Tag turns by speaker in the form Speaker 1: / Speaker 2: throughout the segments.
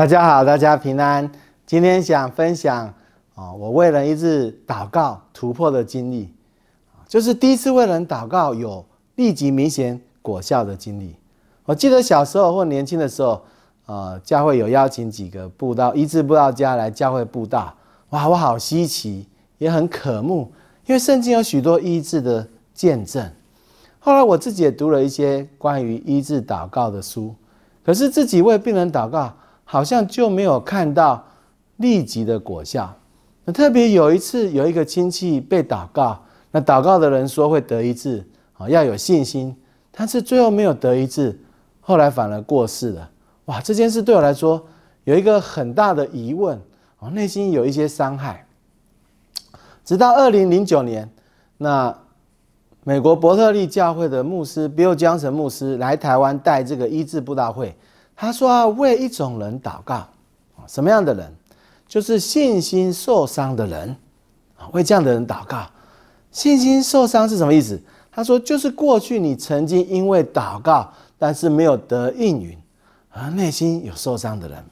Speaker 1: 大家好，大家平安。今天想分享啊，我为人一次祷告突破的经历，就是第一次为人祷告有立即明显果效的经历。我记得小时候或年轻的时候，呃，教会有邀请几个布道医治布道家来教会布道，哇，我好稀奇，也很渴慕，因为圣经有许多医治的见证。后来我自己也读了一些关于医治祷告的书，可是自己为病人祷告。好像就没有看到立即的果效。那特别有一次，有一个亲戚被祷告，那祷告的人说会得一治，啊，要有信心，但是最后没有得一治，后来反而过世了。哇，这件事对我来说有一个很大的疑问，啊，内心有一些伤害。直到二零零九年，那美国伯特利教会的牧师 Bill Johnson 牧师来台湾带这个医治布道会。他说：“啊，为一种人祷告，什么样的人？就是信心受伤的人啊，为这样的人祷告。信心受伤是什么意思？他说，就是过去你曾经因为祷告，但是没有得应允，而内心有受伤的人。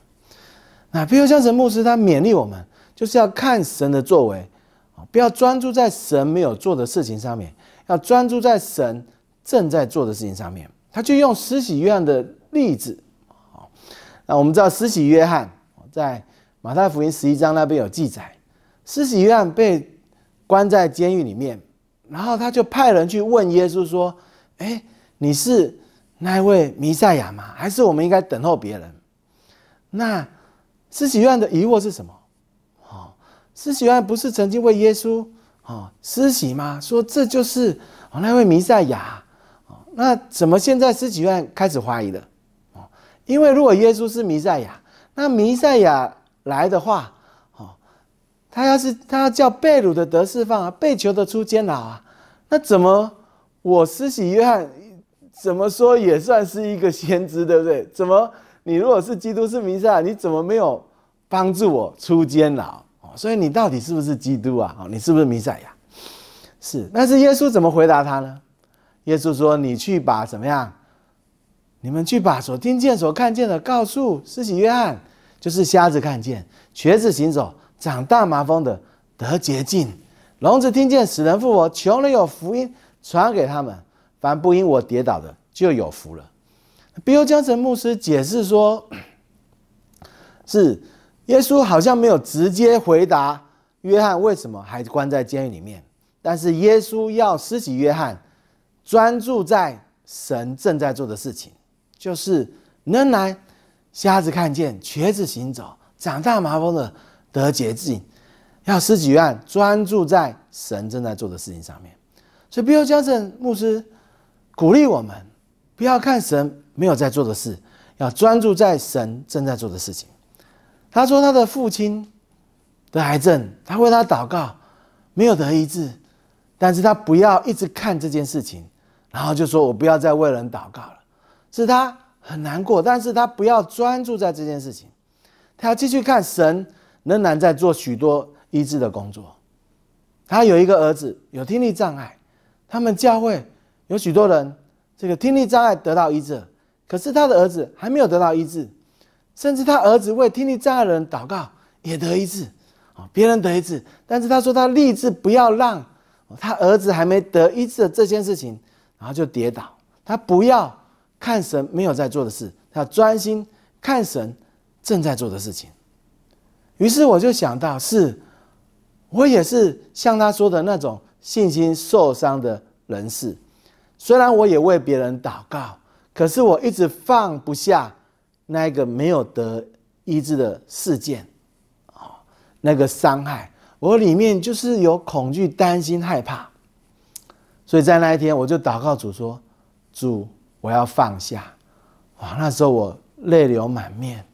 Speaker 1: 那比如像神牧师，他勉励我们，就是要看神的作为啊不要专注在神没有做的事情上面，要专注在神正在做的事情上面。他就用施洗约翰的例子。”那我们知道，施洗约翰在马太福音十一章那边有记载，施洗约翰被关在监狱里面，然后他就派人去问耶稣说：“哎，你是那一位弥赛亚吗？还是我们应该等候别人？”那施洗约翰的疑惑是什么？哦，施洗约翰不是曾经为耶稣哦施洗吗？说这就是哦那位弥赛亚哦，那怎么现在施洗约翰开始怀疑了？因为如果耶稣是弥赛亚，那弥赛亚来的话，哦，他要是他要叫被掳的得释放啊，被囚的出监牢啊，那怎么我施洗约翰怎么说也算是一个先知，对不对？怎么你如果是基督是弥赛亚，你怎么没有帮助我出监牢？哦，所以你到底是不是基督啊？哦，你是不是弥赛亚？是，但是耶稣怎么回答他呢？耶稣说：“你去把怎么样？”你们去把所听见、所看见的告诉施洗约翰，就是瞎子看见、瘸子行走、长大麻风的得洁净，聋子听见、死人复活、穷人有福音传给他们。凡不因我跌倒的，就有福了。比如江城牧师解释说，是耶稣好像没有直接回答约翰为什么还关在监狱里面，但是耶稣要施洗约翰专注在神正在做的事情。就是能来瞎子看见，瘸子行走，长大麻风的得洁净，要施几愿，专注在神正在做的事情上面。所以，比如江正牧师鼓励我们，不要看神没有在做的事，要专注在神正在做的事情。他说，他的父亲得癌症，他为他祷告，没有得医治，但是他不要一直看这件事情，然后就说我不要再为人祷告了。是他很难过，但是他不要专注在这件事情，他要继续看神仍然在做许多医治的工作。他有一个儿子有听力障碍，他们教会有许多人这个听力障碍得到医治，可是他的儿子还没有得到医治，甚至他儿子为听力障碍的人祷告也得医治啊，别人得医治，但是他说他立志不要让他儿子还没得医治的这件事情，然后就跌倒，他不要。看神没有在做的事，他要专心看神正在做的事情。于是我就想到，是我也是像他说的那种信心受伤的人士。虽然我也为别人祷告，可是我一直放不下那个没有得医治的事件，啊，那个伤害，我里面就是有恐惧、担心、害怕。所以在那一天，我就祷告主说：“主。”我要放下，哇！那时候我泪流满面，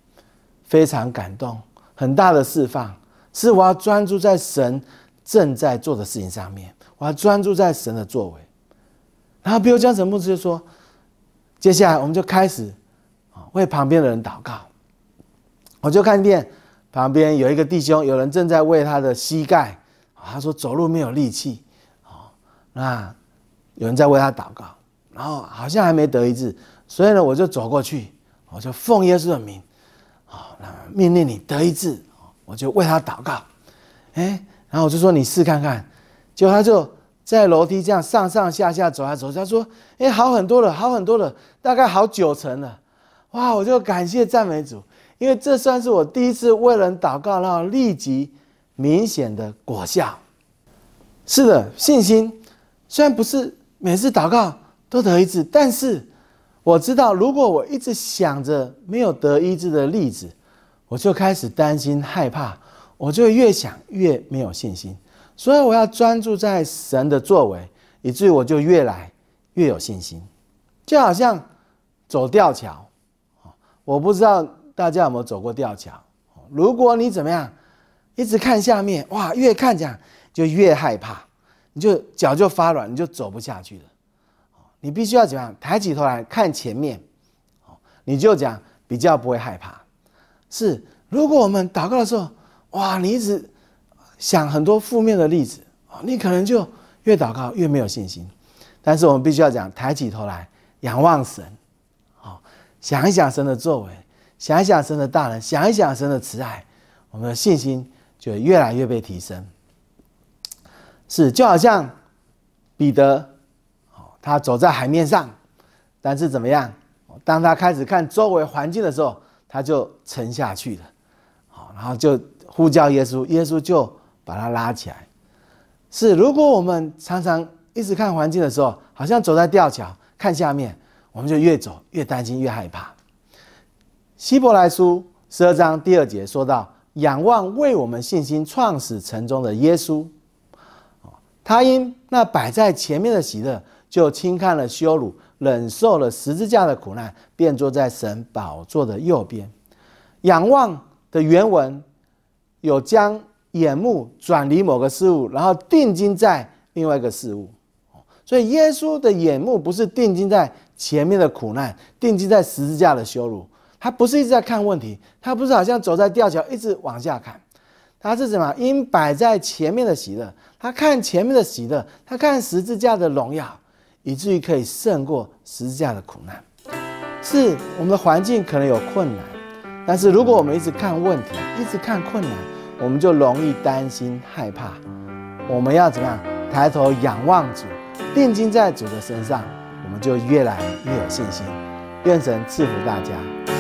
Speaker 1: 非常感动，很大的释放。是我要专注在神正在做的事情上面，我要专注在神的作为。然后，比如江神牧师就说：“接下来我们就开始啊，为旁边的人祷告。”我就看见旁边有一个弟兄，有人正在为他的膝盖，他说走路没有力气，啊，那有人在为他祷告。然后好像还没得一治，所以呢，我就走过去，我就奉耶稣的名，好，那命令你得一治，我就为他祷告。哎，然后我就说你试看看，结果他就在楼梯这样上上下下走来走，他说，哎，好很多了，好很多了，大概好九成了。哇，我就感谢赞美主，因为这算是我第一次为人祷告，然后立即明显的果效。是的，信心虽然不是每次祷告都得医治，但是我知道，如果我一直想着没有得医治的例子，我就开始担心害怕，我就越想越没有信心。所以我要专注在神的作为，以至于我就越来越有信心。就好像走吊桥，我不知道大家有没有走过吊桥。如果你怎么样，一直看下面，哇，越看这样。就越害怕，你就脚就发软，你就走不下去了。你必须要怎样？抬起头来看前面，哦你就讲比较不会害怕。是，如果我们祷告的时候，哇，你一直想很多负面的例子，哦你可能就越祷告越没有信心。但是我们必须要讲，抬起头来仰望神，好，想一想神的作为，想一想神的大能，想一想神的慈爱，我们的信心就越来越被提升。是，就好像彼得，他走在海面上，但是怎么样？当他开始看周围环境的时候，他就沉下去了，好，然后就呼叫耶稣，耶稣就把他拉起来。是，如果我们常常一直看环境的时候，好像走在吊桥，看下面，我们就越走越担心，越害怕。希伯来书十二章第二节说到：仰望为我们信心创始成终的耶稣。他因那摆在前面的喜乐，就轻看了羞辱，忍受了十字架的苦难，便坐在神宝座的右边。仰望的原文有将眼目转离某个事物，然后定睛在另外一个事物。所以耶稣的眼目不是定睛在前面的苦难，定睛在十字架的羞辱。他不是一直在看问题，他不是好像走在吊桥一直往下看。他是什么？因摆在前面的喜乐，他看前面的喜乐，他看十字架的荣耀，以至于可以胜过十字架的苦难。是我们的环境可能有困难，但是如果我们一直看问题，一直看困难，我们就容易担心害怕。我们要怎么样？抬头仰望主，定睛在主的身上，我们就越来越有信心。愿神赐福大家。